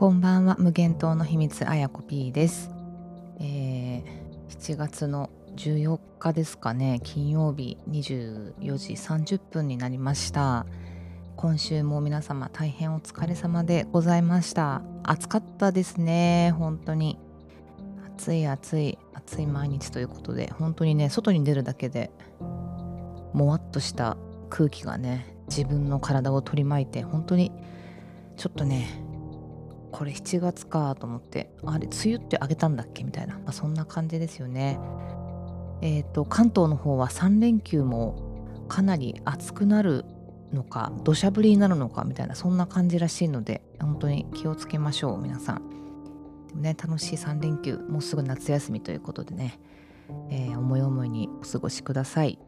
こんばんは。無限島の秘密あやこ P です、えー7月の14日ですかね。金曜日24時30分になりました。今週も皆様大変お疲れ様でございました。暑かったですね。本当に。暑い暑い。暑い毎日ということで本当にね外に出るだけでもわっとした空気がね自分の体を取り巻いて本当にちょっとねこれ7月かと思ってあれ梅雨ってあげたんだっけ？みたいな、まあ、そんな感じですよね。えっ、と関東の方は3連休もかなり暑くなるのか土砂降りになるのかみたいなそんな感じらしいので本当に気をつけましょう皆さん。でもね楽しい3連休もうすぐ夏休みということでね、えー思い思いにお過ごしください、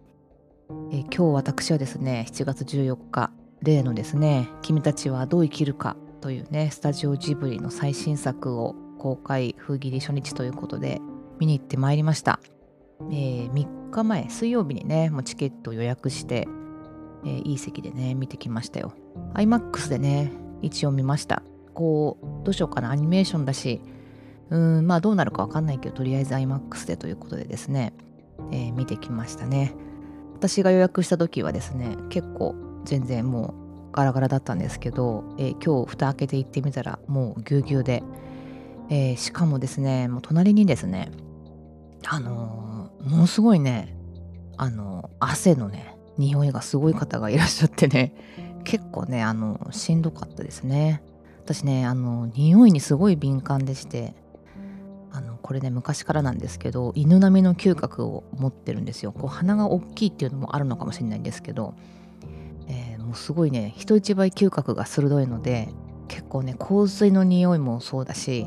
えー今日私はですね7月14日例のですね「君たちはどう生きるか」というねスタジオジブリの最新作を公開封切り初日ということで見に行ってまいりました、えー3日前水曜日にねもうチケットを予約して、えーいい席でね見てきましたよ。iMAX でね一応見ました。こうどうしようかなアニメーションだしうんまあどうなるかわかんないけどとりあえず iMAX でということでですね、えー見てきましたね。私が予約した時はですね結構全然もうガラガラだったんですけど、えー今日蓋開けて行ってみたらもうぎゅうぎゅうで、えーしかもですねもう隣にですねあのーものすごいねあのー汗のね匂いがすごい方がいらっしゃってね結構ねあのしんどかったですね。私ねあの匂いにすごい敏感でしてあのこれね昔からなんですけど犬並みの嗅覚を持ってるんですよ。こう鼻が大きいっていうのもあるのかもしれないんですけど、もうすごいね人一倍嗅覚が鋭いので結構ね香水の匂いもそうだし、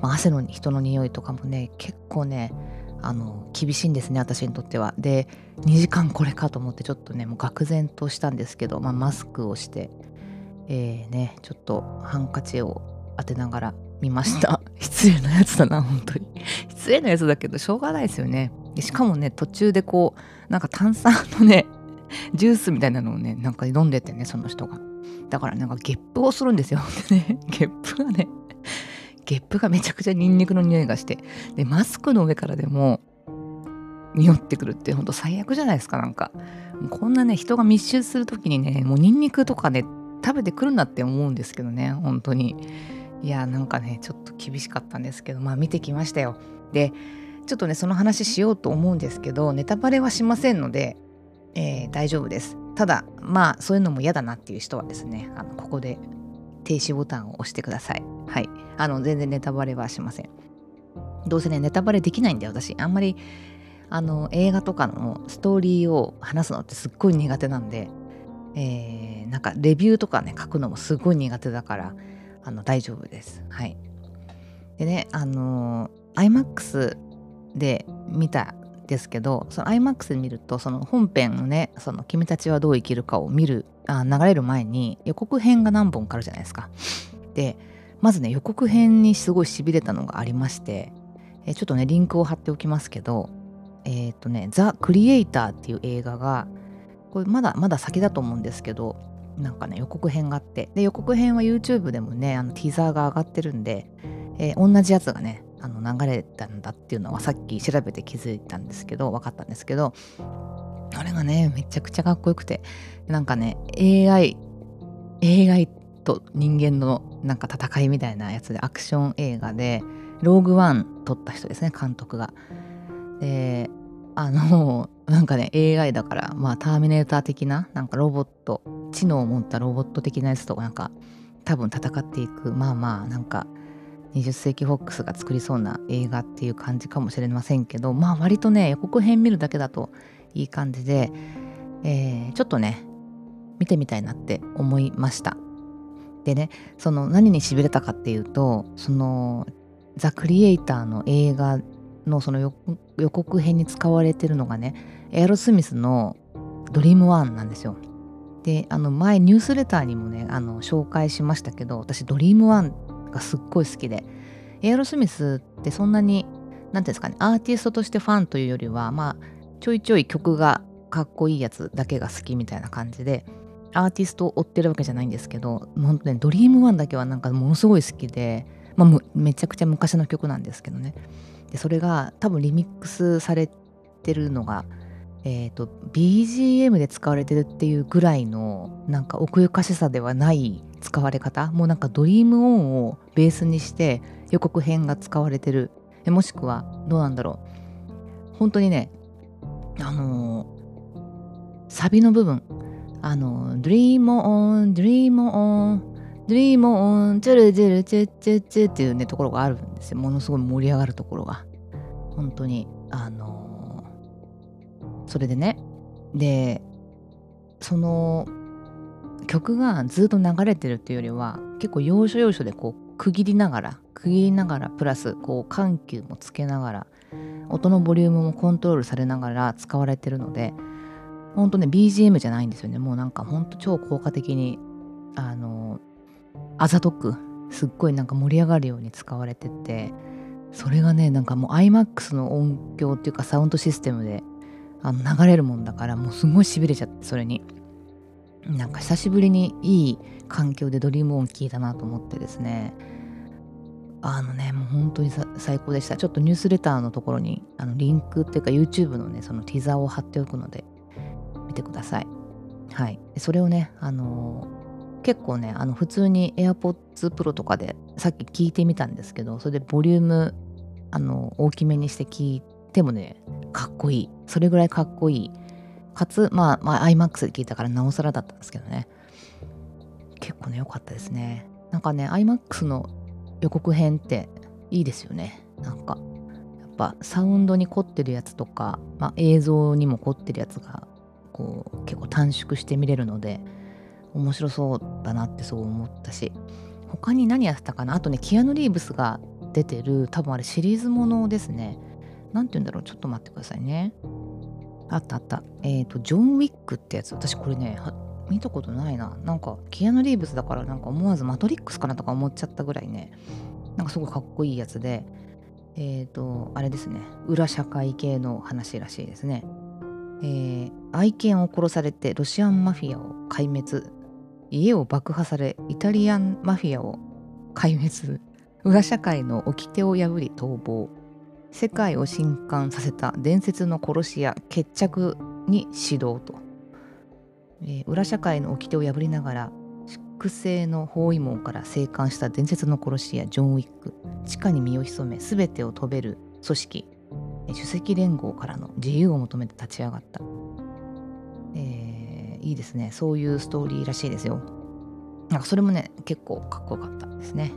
まあ、汗の人の匂いとかもね結構ねあの厳しいんですね私にとっては。で2時間これかと思ってちょっとねもう愕然としたんですけど、まあ、マスクをして、えーねちょっとハンカチを当てながら見ました。失礼なやつだな本当に。失礼なやつだけどしょうがないですよね。でしかもね途中でこうなんか炭酸のね ジュースみたいなのをねなんか飲んでてねその人が。だからなんかゲップをするんですよ。で ねゲップがね。ゲップがめちゃくちゃニンニクの匂いがして。でマスクの上からでも匂ってくるってほんと最悪じゃないですかなんか。こんなね人が密集する時にねもうニンニクとかね食べてくるなって思うんですけどね本当に。いやなんかねちょっと厳しかったんですけどまあ見てきましたよ。でちょっとねその話しようと思うんですけどネタバレはしませんので、えー大丈夫です。ただまあそういうのも嫌だなっていう人はですねあのここで停止ボタンを押してください。はい。あの全然ネタバレはしません。どうせねネタバレできないんで私。あんまりあの映画とかのストーリーを話すのってすっごい苦手なんで、えーなんかレビューとかね書くのもすっごい苦手だからあの大丈夫です。はい。でねあの iMAX で見たですけどその iMAX で見るとその本編のね「その君たちはどう生きるか」を見るあ流れる前に予告編が何本かあるじゃないですか。でまずね予告編にすごいしびれたのがありましてえちょっとねリンクを貼っておきますけどえっ、とね「ザ・クリエイター」っていう映画がこれまだまだ先だと思うんですけどなんかね予告編があって。で予告編は YouTube でもねあのティザーが上がってるんで、えー同じやつがねあの流れたんだっていうのはさっき調べて気づいたんですけど分かったんですけどあれがねめちゃくちゃかっこよくてなんかね AI AI と人間のなんか戦いみたいなやつでアクション映画でローグワン撮った人ですね監督が。であのなんかね AI だからまあターミネーター的ななんかロボット知能を持ったロボット的なやつとかなんか多分戦っていくまあまあなんか20世紀フォックスが作りそうな映画っていう感じかもしれませんけどまあ割とね予告編見るだけだといい感じで、えーちょっとね見てみたいなって思いました。でねその何にしびれたかっていうとそのザ・クリエイターの映画のその予告編に使われてるのがねエアロスミスの「 Dream On なんですよ。であの前ニュースレターにもねあの紹介しましたけど私 Dream On がすっごい好きで。エアロスミスってそんなに何ていうんですかねアーティストとしてファンというよりはまあちょいちょい曲がかっこいいやつだけが好きみたいな感じでアーティストを追ってるわけじゃないんですけど本当ね Dream On だけはなんかものすごい好きで、まあ、めちゃくちゃ昔の曲なんですけどね。でそれが多分リミックスされてるのがえーと、BGM で使われてるっていうぐらいのなんか奥ゆかしさではない使われ方もうなんかドリームオンをベースにして予告編が使われてる。もしくはどうなんだろう。本当にねあのー、サビの部分。あのー、Dream on Dream on Dream on チュルチュルチュチュチュっていうねところがあるんですよものすごい盛り上がるところが本当にあのーそれでねでその曲がずっと流れてるっていうよりは結構要所要所でこう区切りながら区切りながらプラスこう緩急もつけながら音のボリュームもコントロールされながら使われてるのでほんとね BGM じゃないんですよね。もうなんかほんと超効果的にあのあざとくすっごいなんか盛り上がるように使われててそれがねなんかもう iMAX の音響っていうかサウンドシステムであの流れるもんだからもうすごいしびれちゃってそれに。なんか久しぶりにいい環境でドリームオン聞いたなと思ってですね。あのねもう本当に最高でした。ちょっとニュースレターのところにあのリンクっていうか YouTube のねそのティザーを貼っておくので見てください。はい。それをねあのー、結構ねあの普通に AirPods Pro とかでさっき聞いてみたんですけどそれでボリュームあの大きめにして聞いてもねかっこいい。それぐらいかっこいいかつまあ、まあ、iMAX で聞いたからなおさらだったんですけどね。結構ね良かったですね。なんかね iMAX の予告編っていいですよね。なんかやっぱサウンドに凝ってるやつとか、まあ、映像にも凝ってるやつがこう結構短縮して見れるので面白そうだなってそう思ったし。他に何やってたかな？あとねキアヌ・リーブスが出てる多分あれシリーズものですね。何て言うんだろう？ちょっと待ってくださいね。あったあった。えっ、ー、とジョン・ウィックってやつ。私これね見たことないな。なんかキアヌ・リーブスだからなんか思わずマトリックスかなとか思っちゃったぐらいね。なんかすごいかっこいいやつで。えっ、ー、とあれですね。裏社会系の話らしいですね。えー、愛犬を殺されてロシアンマフィアを壊滅。家を爆破されイタリアンマフィアを壊滅。裏社会の掟を破り逃亡。世界を震撼させた伝説の殺し屋決着に指導と、えー、裏社会の掟を破りながら粛清の包囲網から生還した伝説の殺し屋ジョン・ウィック。地下に身を潜め全てを飛べる組織。首席連合からの自由を求めて立ち上がった、えー、いいですね。そういうストーリーらしいですよ。なんかそれもね結構かっこよかったですね。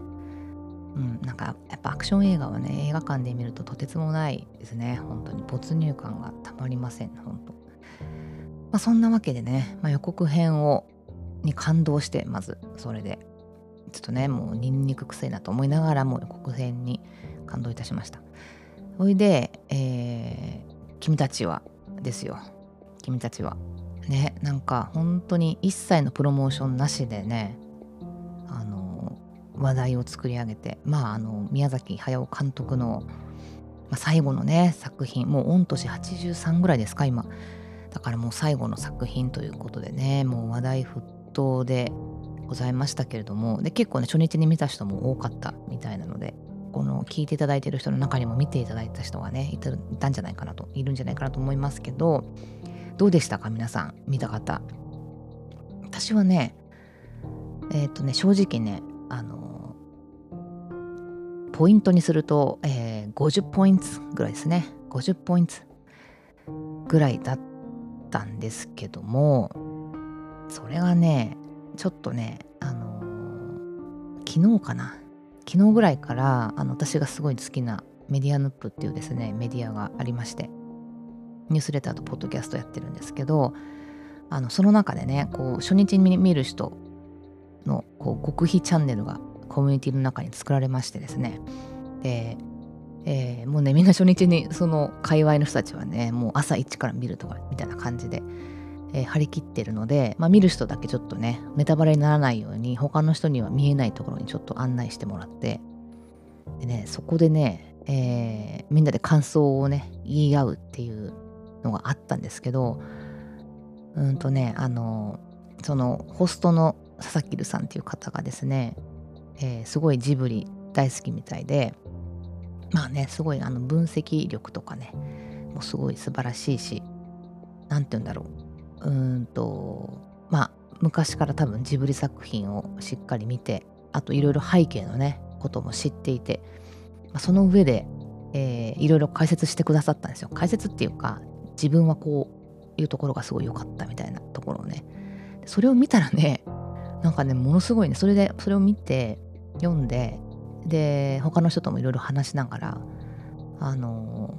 うん、なんかやっぱアクション映画はね映画館で見るととてつもないですね。本当に。没入感がたまりません。本当、まあ、そんなわけでね、まあ、予告編をに感動してまずそれで。ちょっとねもうニンニク臭いなと思いながらも予告編に感動いたしました。ほいで、えー、君たちはですよ。君たちは。ねなんか本当に一切のプロモーションなしでねあの話題を作り上げてまああの宮崎駿監督の、まあ、最後のね作品もう御年83ぐらいですか今。だからもう最後の作品ということでねもう話題沸騰でございましたけれどもで結構ね初日に見た人も多かったみたいなのでこの聞いていただいてる人の中にも見ていただいた人がねいたんじゃないかなといるんじゃないかなと思いますけどどうでしたか皆さん見た方。私はねえっ、ー、とね正直ねあのポイントにすると、えー、50ポイントぐらいですね。50ポイントぐらいだったんですけどもそれがねちょっとねあのー、昨日かな。昨日ぐらいからあの私がすごい好きなメディアヌップっていうですねメディアがありましてニュースレターとポッドキャストやってるんですけどあのその中でねこう初日に見る人のこう極秘チャンネルがコミュニティの中に作られましてですね。で、えー、もうねみんな初日にその界隈の人たちはねもう朝一から見るとかみたいな感じで、えー、張り切ってるので、まあ、見る人だけちょっとねネタバレにならないように他の人には見えないところにちょっと案内してもらってでねそこでね、えー、みんなで感想をね言い合うっていうのがあったんですけどうんとねあのそのホストの佐々木留さんっていう方がですね、えー、すごいジブリ大好きみたいでまあねすごいあの分析力とかねもうすごい素晴らしいし何て言うんだろう。うんとまあ昔から多分ジブリ作品をしっかり見てあといろいろ背景のねことも知っていて、まあ、その上で、えー、いろいろ解説してくださったんですよ。解説っていうか自分はこういうところがすごい良かったみたいなところをね。それを見たらねなんかねものすごいねそれでそれを見て読んでで他の人ともいろいろ話しながらあの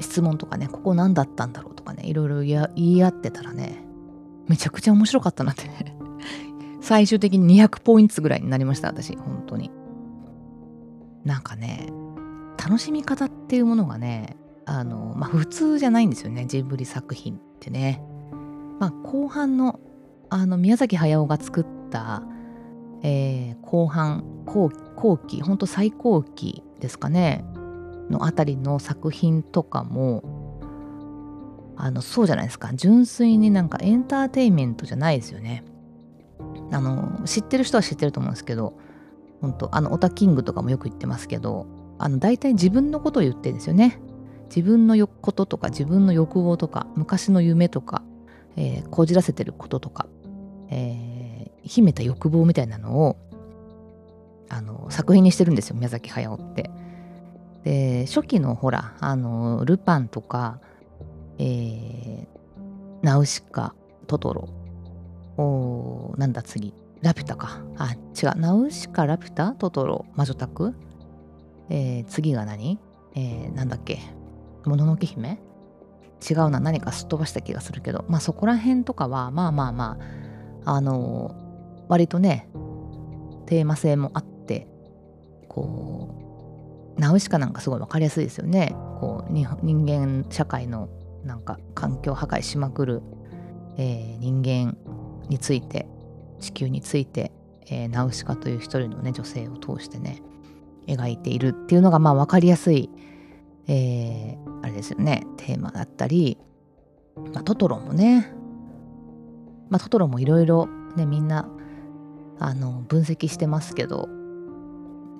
質問とかねここ何だったんだろうとかねいろいろ言い合ってたらねめちゃくちゃ面白かったなって 最終的に200ポイントぐらいになりました私本当に。なんかね楽しみ方っていうものがねあのまあ普通じゃないんですよねジブリ作品ってね。まあ後半のあの宮崎駿が作ったえー、後半後後期ほんと最高期ですかね。のあたりの作品とかもあのそうじゃないですか。純粋になんかエンターテインメントじゃないですよね。あの知ってる人は知ってると思うんですけど本当あのオタキングとかもよく言ってますけどあの大体自分のことを言ってるんですよね。自分のこととか自分の欲望とか昔の夢とか、えー、こじらせてることとか、えー秘めた欲望みたいなのをあの作品にしてるんですよ宮崎駿って。で初期のほらあのルパンとか、えー、ナウシカトトロおなんだ次ラピュタか。あ違うナウシカラピュタトトロ魔女宅？えー、次が何？えー、なんだっけ？もののけ姫？違うな何かすっ飛ばした気がするけど。まあそこら辺とかはまあまあまああの割とねテーマ性もあってこうナウシカなんかすごい分かりやすいですよね。こう人間社会のなんか環境破壊しまくる、えー、人間について地球について、えー、ナウシカという一人のね女性を通してね描いているっていうのがまあ分かりやすい、えー、あれですよね。テーマだったり、まあ、トトロもね、まあ、トトロもいろいろねみんなあの分析してますけど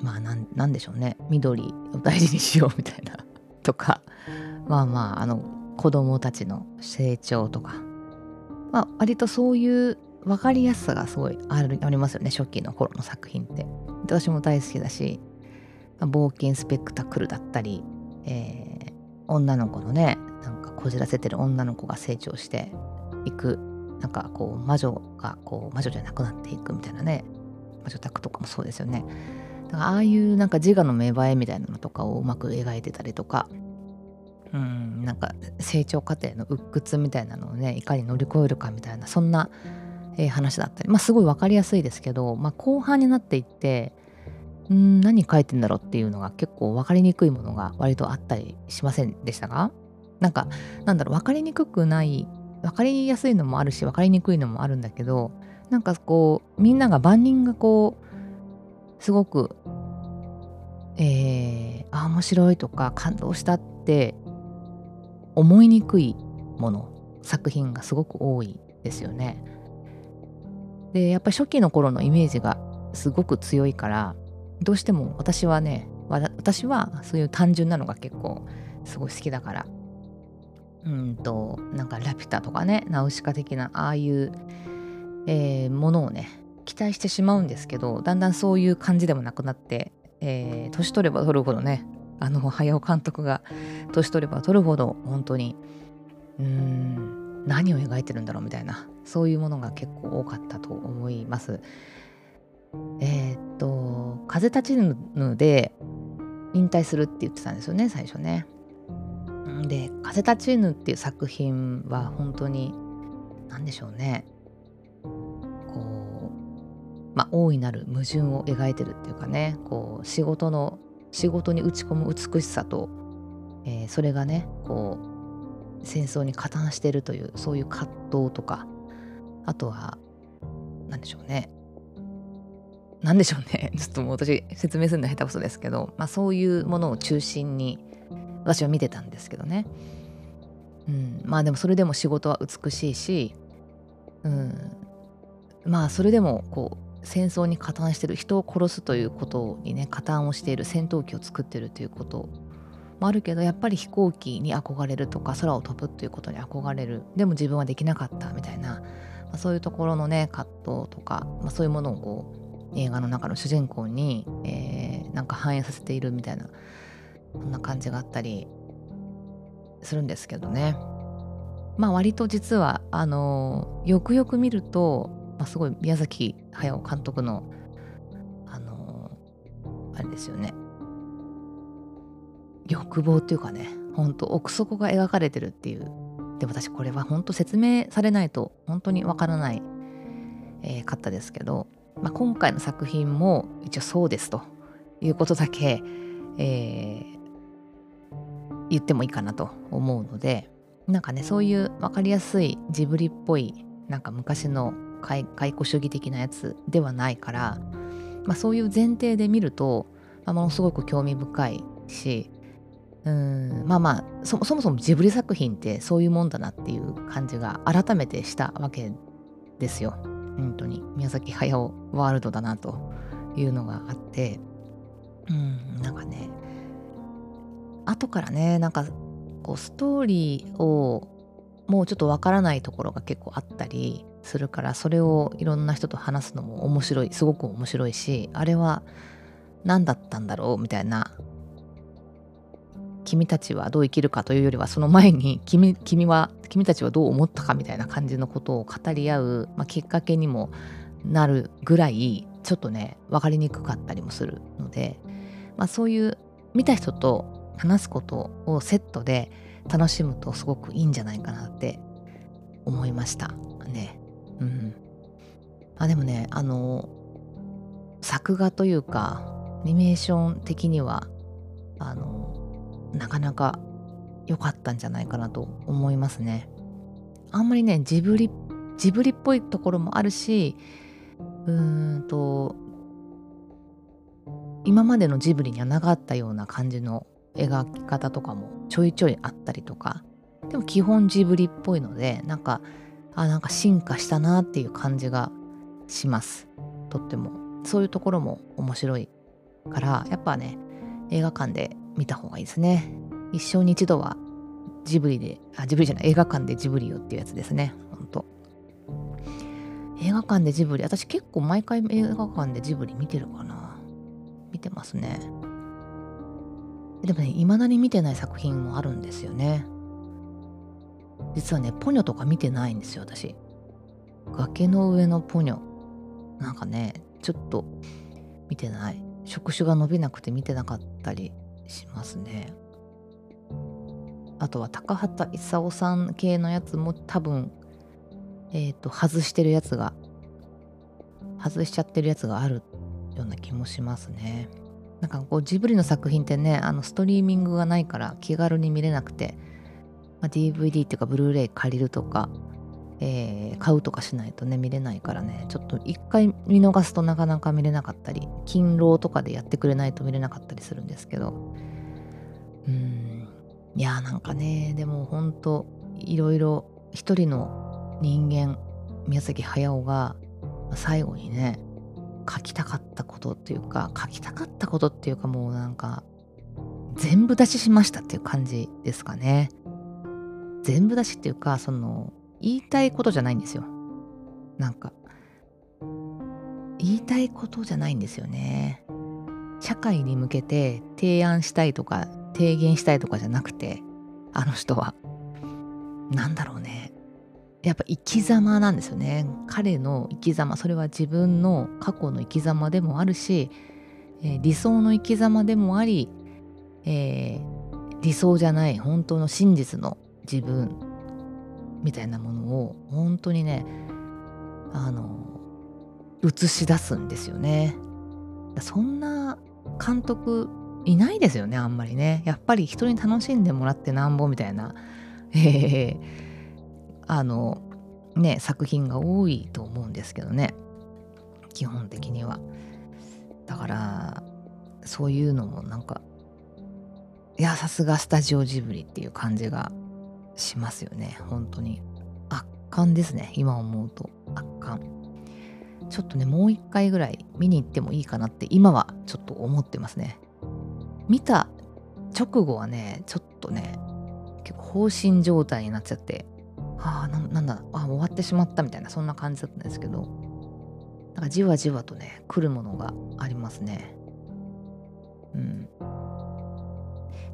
まあなんでしょうね。緑を大事にしようみたいなとか まあまああの子供たちの成長とか、まあ、割とそういう分かりやすさがすごいありますよね。初期の頃の作品って。私も大好きだし冒険スペクタクルだったり、えー、女の子のねなんかこじらせてる女の子が成長していくなんかこう魔女がこう魔女じゃなくなっていくみたいなね。魔女宅とかもそうですよね。だからああいうなんか自我の芽生えみたいなのとかをうまく描いてたりとか。うんなんか成長過程の鬱屈みたいなのをねいかに乗り越えるかみたいなそんな、えー、話だったり。まあすごい分かりやすいですけど、まあ、後半になっていってん何書いてんだろうっていうのが結構分かりにくいものが割とあったりしませんでしたがなんかなんだろう分かりにくくない分かりやすいのもあるし分かりにくいのもあるんだけどなんかこうみんなが万人がこうすごくえー、あ面白いとか感動したって思いにくいもの作品がすごく多いですよね。でやっぱり初期の頃のイメージがすごく強いからどうしても私はね私はそういう単純なのが結構すごい好きだからうんとなんかラピュタとかねナウシカ的なああいう、えー、ものをね期待してしまうんですけどだんだんそういう感じでもなくなって、えー、年取れば取るほどねあの早尾監督が年取れば取るほど本当にうーん何を描いてるんだろうみたいなそういうものが結構多かったと思います。えー、っと「風立ちぬ」で引退するって言ってたんですよね最初ね。で「風立ちぬ」っていう作品は本当に何でしょうね。こうまあ大いなる矛盾を描いてるっていうかねこう仕事の仕事に打ち込む美しさと、えー、それがねこう戦争に加担してるというそういう葛藤とかあとは何でしょうね。何でしょうね。ちょっともう私説明するの下手くそですけど、まあ、そういうものを中心に私は見てたんですけどね、うん、まあでもそれでも仕事は美しいしうん。まあそれでもこう戦争に加担してる人を殺すということにね加担をしている戦闘機を作ってるということもあるけどやっぱり飛行機に憧れるとか空を飛ぶっていうことに憧れるでも自分はできなかったみたいな、まあ、そういうところのね葛藤とか、まあ、そういうものをこう映画の中の主人公に、えー、なんか反映させているみたいなそんな感じがあったりするんですけどね。まあ割と実はあのよくよく見ると、まあ、すごい宮崎駿監督のあのあれですよね。欲望っていうかねほんと奥底が描かれてるっていう。で私これは本当説明されないと本当にわからない、えー、かったですけど、まあ、今回の作品も一応そうですということだけ、えー、言ってもいいかなと思うのでなんかねそういう分かりやすいジブリっぽいなんか昔の解雇主義的なやつではないから、まあ、そういう前提で見ると、まあ、ものすごく興味深いしうんまあまあそもそもジブリ作品ってそういうもんだなっていう感じが改めてしたわけですよ。本当に宮崎駿ワールドだなというのがあってうんなんかね後からねなんかこうストーリーをもうちょっとわからないところが結構あったりするからそれをいろんな人と話すのも面白いすごく面白いしあれは何だったんだろうみたいな君たちはどう生きるかというよりはその前に君君は君たちはどう思ったかみたいな感じのことを語り合う、まあ、きっかけにもなるぐらいちょっとね分かりにくかったりもするので、まあ、そういう見た人と話すことをセットで楽しむとすごくいいんじゃないかなって思いましたね。うん。あでもねあの作画というかアニメーション的にはあのなかなか良かったんじゃないかなと思いますね。あんまりねジブリジブリっぽいところもあるしうーんと今までのジブリにはなかったような感じの描き方とかもちょいちょいあったりとかでも基本ジブリっぽいのでなんかあなんか進化したなっていう感じがします。とっても。そういうところも面白いからやっぱね映画館で見た方がいいですね。一生に一度はジブリであジブリじゃない映画館でジブリよっていうやつですね。ほんと。映画館でジブリ私結構毎回映画館でジブリ見てるかな。見てますね。でもね、未だに見てない作品もあるんですよね。実はね、ポニョとか見てないんですよ、私。崖の上のポニョ。なんかね、ちょっと見てない。触手が伸びなくて見てなかったりしますね。あとは高畑勲さん系のやつも多分、えっ、ー、と、外してるやつが、外しちゃってるやつがあるような気もしますね。なんかこうジブリの作品ってねあのストリーミングがないから気軽に見れなくて、まあ、DVD っていうかブルーレイ借りるとか、えー、買うとかしないとね見れないからねちょっと一回見逃すとなかなか見れなかったり勤労とかでやってくれないと見れなかったりするんですけど。うん。いやーなんかねでもほんといろいろ一人の人間宮崎駿が最後にね書きたかったことっていうか書きたかったことっていうかもうなんか全部出ししましたっていう感じですかね。全部出しっていうかその言いたいことじゃないんですよ。なんか言いたいことじゃないんですよね。社会に向けて提案したいとか提言したいとかじゃなくてあの人は。何だろうね。やっぱ生き様なんですよね。彼の生き様それは自分の過去の生き様でもあるし、えー、理想の生き様でもあり、えー、理想じゃない本当の真実の自分みたいなものを本当にねあの映し出すんですよね。そんな監督いないですよねあんまりね。やっぱり人に楽しんでもらってなんぼみたいな、えーあのね作品が多いと思うんですけどね。基本的には。だからそういうのもなんかいやさすがスタジオジブリっていう感じがしますよね。本当に。圧巻ですね。今思うと。圧巻。ちょっとねもう一回ぐらい見に行ってもいいかなって今はちょっと思ってますね。見た直後はねちょっとね結構放心状態になっちゃって。ああなんだあ終わってしまったみたいなそんな感じだったんですけど。なんかじわじわとね来るものがありますね。うん。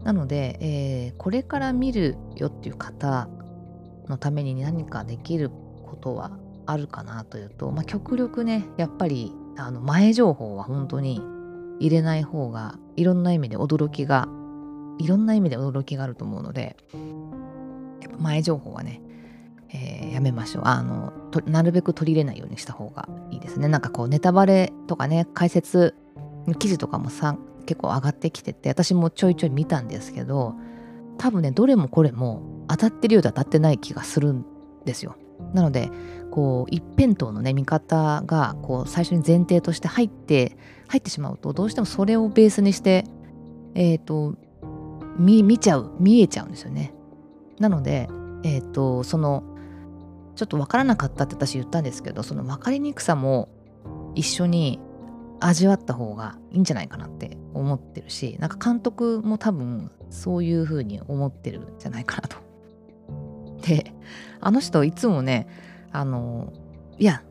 なので、えー、これから見るよっていう方のために何かできることはあるかなというと、まあ、極力ねやっぱりあの前情報は本当に入れない方がいろんな意味で驚きがいろんな意味で驚きがあると思うのでやっぱ前情報はね、えー、やめましょうあのなるべく取り入れないようにした方がいいですねなんかこうネタバレとかね解説の記事とかもさ結構上がってきてて私もちょいちょい見たんですけど多分ねどれもこれも当たってるようで当たってない気がするんですよ。なのでこう一辺倒のね見方がこう最初に前提として入って入ってしまうとどうしてもそれをベースにしてえっ、ー、と見ちゃう見えちゃうんですよね。なのでえ、ー、とそのちょっと分からなかったって私言ったんですけどその分かりにくさも一緒に味わった方がいいんじゃないかなって思ってるしなんか監督も多分そういう風に思ってるんじゃないかなと。であの人いつもねあのいや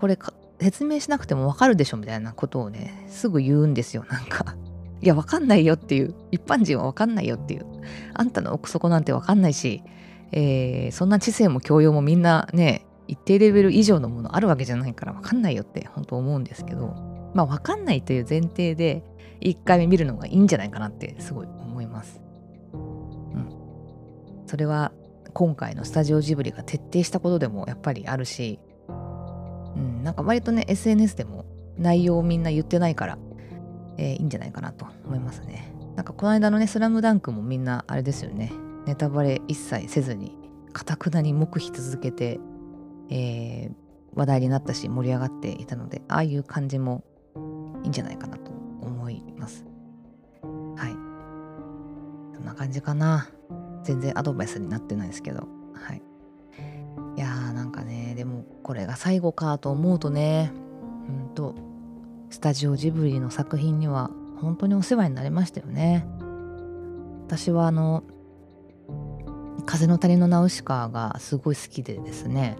これ説明しなくてもわかるでしょみたいなことをねすぐ言うんですよなんか。いやわかんないよっていう一般人はわかんないよっていうあんたの奥底なんてわかんないし、えー、そんな知性も教養もみんなね一定レベル以上のものあるわけじゃないからわかんないよって本当思うんですけどまあ分かんないという前提で1回目見るのがいいんじゃないかなってすごい思います。うん。それは今回のスタジオジブリが徹底したことでもやっぱりあるし、うん、なんか割とね SNS でも内容をみんな言ってないから、えー、いいんじゃないかなと思いますね。なんかこの間のね「スラムダンクもみんなあれですよねネタバレ一切せずにかたくなに黙秘続けて、えー、話題になったし盛り上がっていたのでああいう感じもいいんじゃないかなと思います。はい。そんな感じかな。全然アドバイスになってないですけど。はい。いやーなんかね、でもこれが最後かと思うとね、うんと、スタジオジブリの作品には本当にお世話になりましたよね。私はあの、風の谷のナウシカがすごい好きでですね、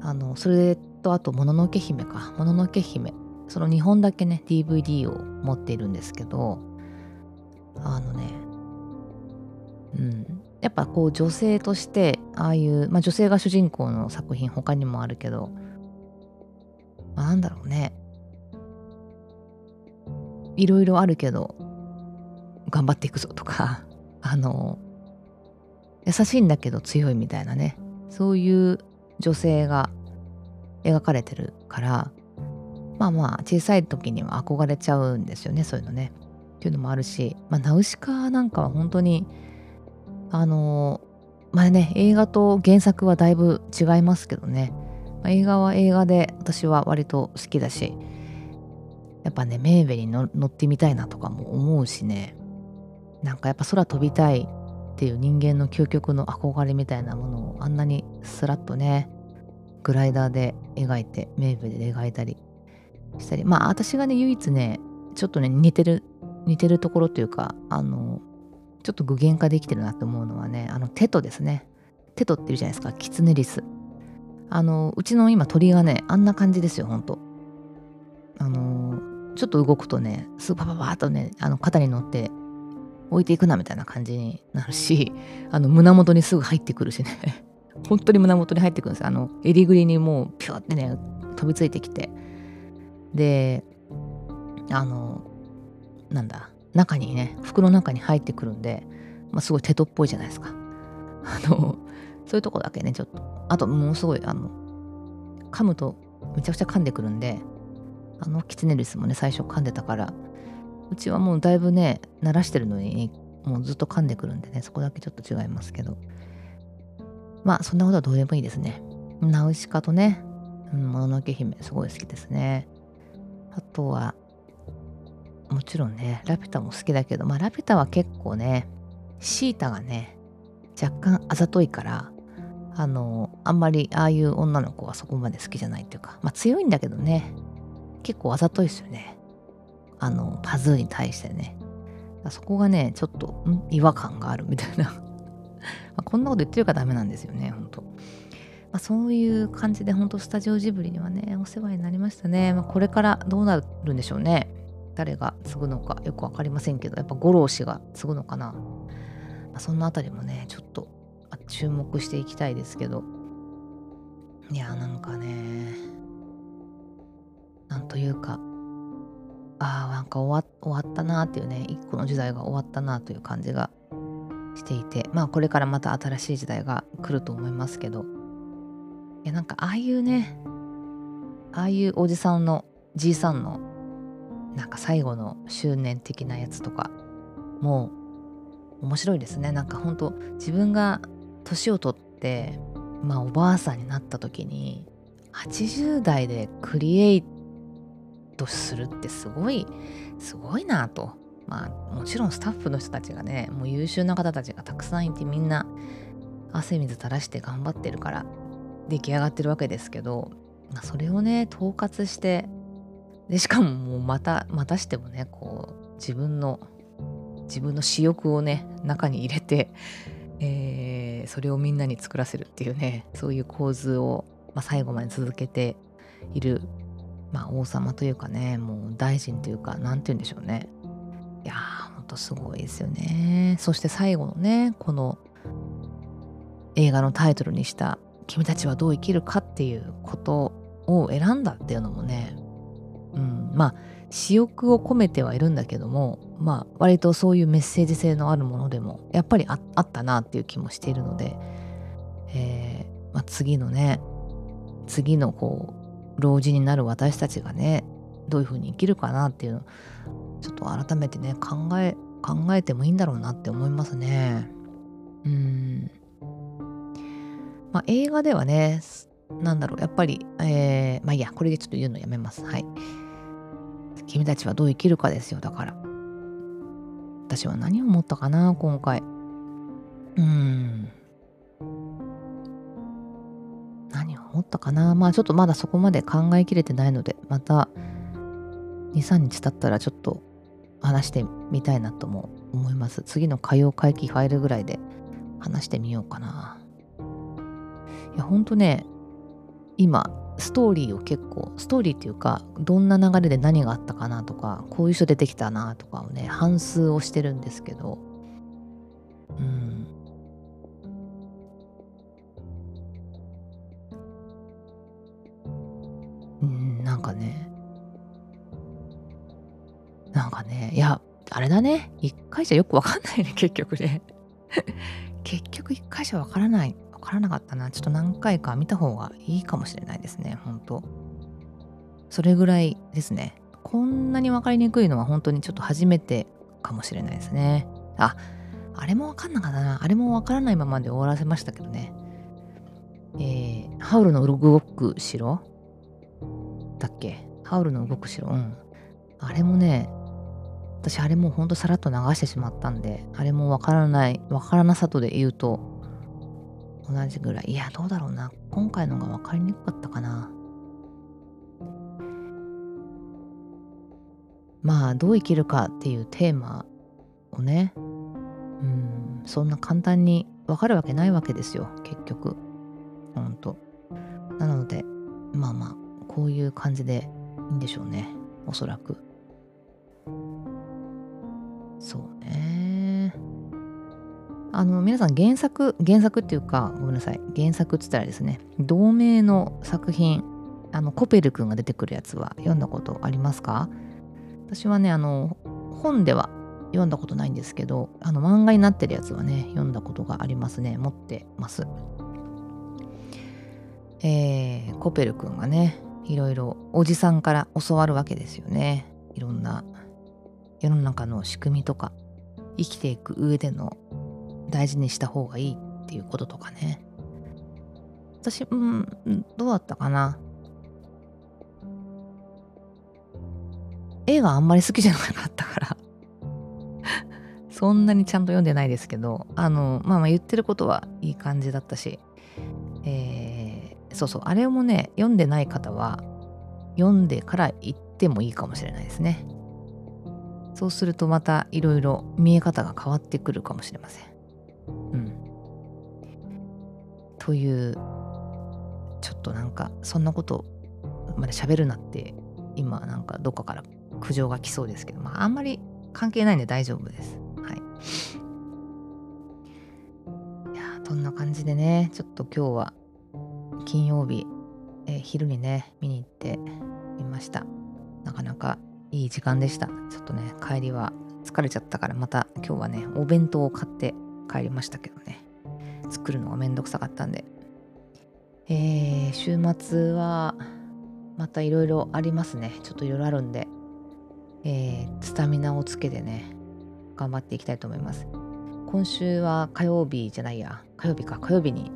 あの、それとあと、もののけ姫か。もののけ姫。その2本だけね DVD を持っているんですけど。あのねうん。やっぱこう女性としてああいう、まあ、女性が主人公の作品他にもあるけど、まあ、なんだろうね。いろいろあるけど頑張っていくぞとか。あの優しいんだけど強いみたいなね。そういう女性が描かれてるからまあまあ小さい時には憧れちゃうんですよねそういうのね。っていうのもあるし、まあ、ナウシカなんかは本当にあのまあね映画と原作はだいぶ違いますけどね、まあ、映画は映画で私は割と好きだしやっぱねメーベリに乗ってみたいなとかも思うしね。なんかやっぱ空飛びたいっていう人間の究極の憧れみたいなものをあんなにスラッとねグライダーで描いてメーベで描いたりしたり。まあ私がね唯一ねちょっとね似てる似てるところというかあのちょっと具現化できてるなって思うのはねあのテトですね。テトっていうじゃないですか。キツネリス。あのうちの今鳥がねあんな感じですよほんと。あのちょっと動くとねすぐパパパーとねあの肩に乗って置いていくなみたいな感じになるしあの胸元にすぐ入ってくるしね。本当に胸元に入ってくるんですあの襟ぐりにもうピューってね飛びついてきて。であのなんだ中にね服の中に入ってくるんで、まあ、すごいテトっぽいじゃないですか。あのそういうとこだけねちょっと。あともうすごいあの噛むとめちゃくちゃ噛んでくるんであのキツネリスもね最初噛んでたからうちはもうだいぶね慣らしてるのにもうずっと噛んでくるんでねそこだけちょっと違いますけど。まあそんなことはどうでもいいですね。ナウシカとねもののけ姫すごい好きですね。あとは、もちろんね、ラピュタも好きだけど、まあラピュタは結構ね、シータがね、若干あざといから、あのあんまりああいう女の子はそこまで好きじゃないっていうかまあ強いんだけどね結構あざといですよね。あのパズーに対してね。そこがねちょっと違和感があるみたいな。まこんなこと言ってるからダメなんですよねほんと、まあ、そういう感じでほんとスタジオジブリにはねお世話になりましたね、まあ、これからどうなるんでしょうね。誰が継ぐのかよく分かりませんけどやっぱ五郎氏が継ぐのかな、まあ、そんなあたりもねちょっと注目していきたいですけど。いやなんかねなんというかああなんか終わったなっていうね一個の時代が終わったなという感じがしていてまあこれからまた新しい時代が来ると思いますけど。いやなんかああいうねああいうおじさんのじいさんのなんか最後の執念的なやつとかもう面白いですね。なんかほんと自分が年を取ってまあおばあさんになった時に80代でクリエイトするってすごいすごいなと。まあもちろんスタッフの人たちがねもう優秀な方たちがたくさんいてみんな汗水垂らして頑張ってるから出来上がってるわけですけど、まあ、それをね統括してでしかももうまたまたしてもねこう自分の自分の私欲をね中に入れて、えー、それをみんなに作らせるっていうねそういう構図を、まあ、最後まで続けている、まあ、王様というかねもう大臣というか何て言うんでしょうね。いやーほんとすごいですよね。そして最後のねこの映画のタイトルにした「君たちはどう生きるか」っていうことを選んだっていうのもねうん、まあ私欲を込めてはいるんだけどもまあ割とそういうメッセージ性のあるものでもやっぱりあったなっていう気もしているので、えーまあ、次のね次のこう老人になる私たちがねどういうふうに生きるかなっていうのちょっと改めてね考え考えてもいいんだろうなって思いますね。うんまあ、映画ではねなんだろうやっぱり、えー、まあいいやこれでちょっと言うのやめます。はい。君たちはどう生きるかですよだから私は何を思ったかな今回うん思ったかな。まあちょっとまだそこまで考えきれてないのでまた23日経ったらちょっと話してみたいなとも思います。次の火曜会期ファイルぐらいで話してみようかな。いやほんとね今ストーリーを結構ストーリーっていうかどんな流れで何があったかなとかこういう人出てきたなとかをね反数をしてるんですけどうん。あれだね一回じゃよくわかんないね 結局ね結局一回じゃわからないわからなかったな。ちょっと何回か見た方がいいかもしれないですね、本当それぐらいですね。こんなに分かりにくいのは本当にちょっと初めてかもしれないですね。あ、あれも分かんなかったな。あれも分からないままで終わらせましたけどね。えー、ハウルの動く城？だっけ？ハウルの動く城？うん。あれもね、私あれもほんとさらっと流してしまったんで、あれもわからない、わからなさとで言うと、同じぐらい。いやどうだろうな。今回のが分かりにくかったかな。まあどう生きるかっていうテーマをね。うんそんな簡単に分かるわけないわけですよ。結局。ほんとなのでまあまあこういう感じでいいんでしょうね。おそらく。そうね。あの皆さん原作原作っていうかごめんなさい。原作っつったらですね。同名の作品あのコペル君が出てくるやつは読んだことありますか？私はねあの本では読んだことないんですけどあの漫画になってるやつはね読んだことがありますね。持ってます。えー、コペル君がねいろいろおじさんから教わるわけですよね。いろんな世の中の仕組みとか生きていく上での大事にした方がいいっていうこととかね。私うんどうだったかな。絵があんまり好きじゃなかったから。そんなにちゃんと読んでないですけどあのまあまあ言ってることはいい感じだったしえーそうそうあれもね読んでない方は読んでから行ってもいいかもしれないですね。そうするとまたいろいろ見え方が変わってくるかもしれません。うん。というちょっとなんかそんなことまで喋るなって今なんかどっかから苦情が来そうですけど。まああんまり関係ないんで大丈夫です。はい。いやそんな感じでねちょっと今日は金曜日、えー、昼にね見に行ってみました。なかなかいい時間でした。ちょっとね帰りは疲れちゃったからまた今日はねお弁当を買って帰りましたけどね。作るのがめんどくさかったんで。えー、週末はまたいろいろありますね。ちょっといろいろあるんで、えー、スタミナをつけてね頑張っていきたいと思います。今週は火曜日じゃないや。火曜日か。火曜日に、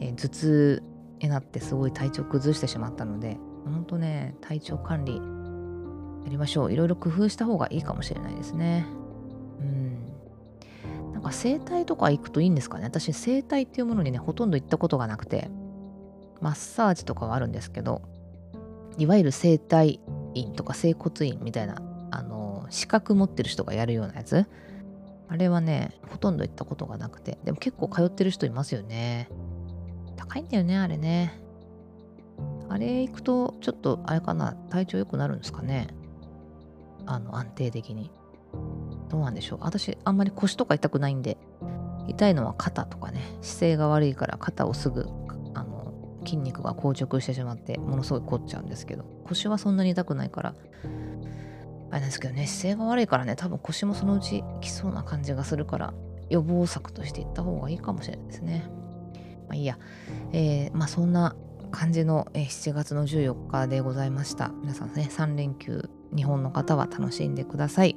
えー、頭痛になってすごい体調崩してしまったのでほんとね体調管理やりましょう。いろいろ工夫した方がいいかもしれないですね。うん。なんか整体とか行くといいんですかね。私整体っていうものにねほとんど行ったことがなくてマッサージとかはあるんですけどいわゆる整体院とか整骨院みたいなあの資格持ってる人がやるようなやつ。あれはねほとんど行ったことがなくて。でも結構通ってる人いますよね。高いんだよねあれね。あれ行くとちょっとあれかな。体調良くなるんですかね。あの安定的に。どうなんでしょう。私あんまり腰とか痛くないんで痛いのは肩とかね。姿勢が悪いから肩をすぐあの筋肉が硬直してしまってものすごい凝っちゃうんですけど。腰はそんなに痛くないからあれなんですけどね。姿勢が悪いからね多分腰もそのうちきそうな感じがするから予防策としていった方がいいかもしれないですね。まあいいや、えー、まあそんな感じの7月の14日でございました。皆さんね3連休日本の方は楽しんでください。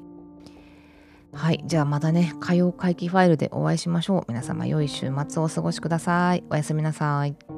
はいじゃあまたね火曜会期ファイルでお会いしましょう。皆様良い週末をお過ごしください。おやすみなさい。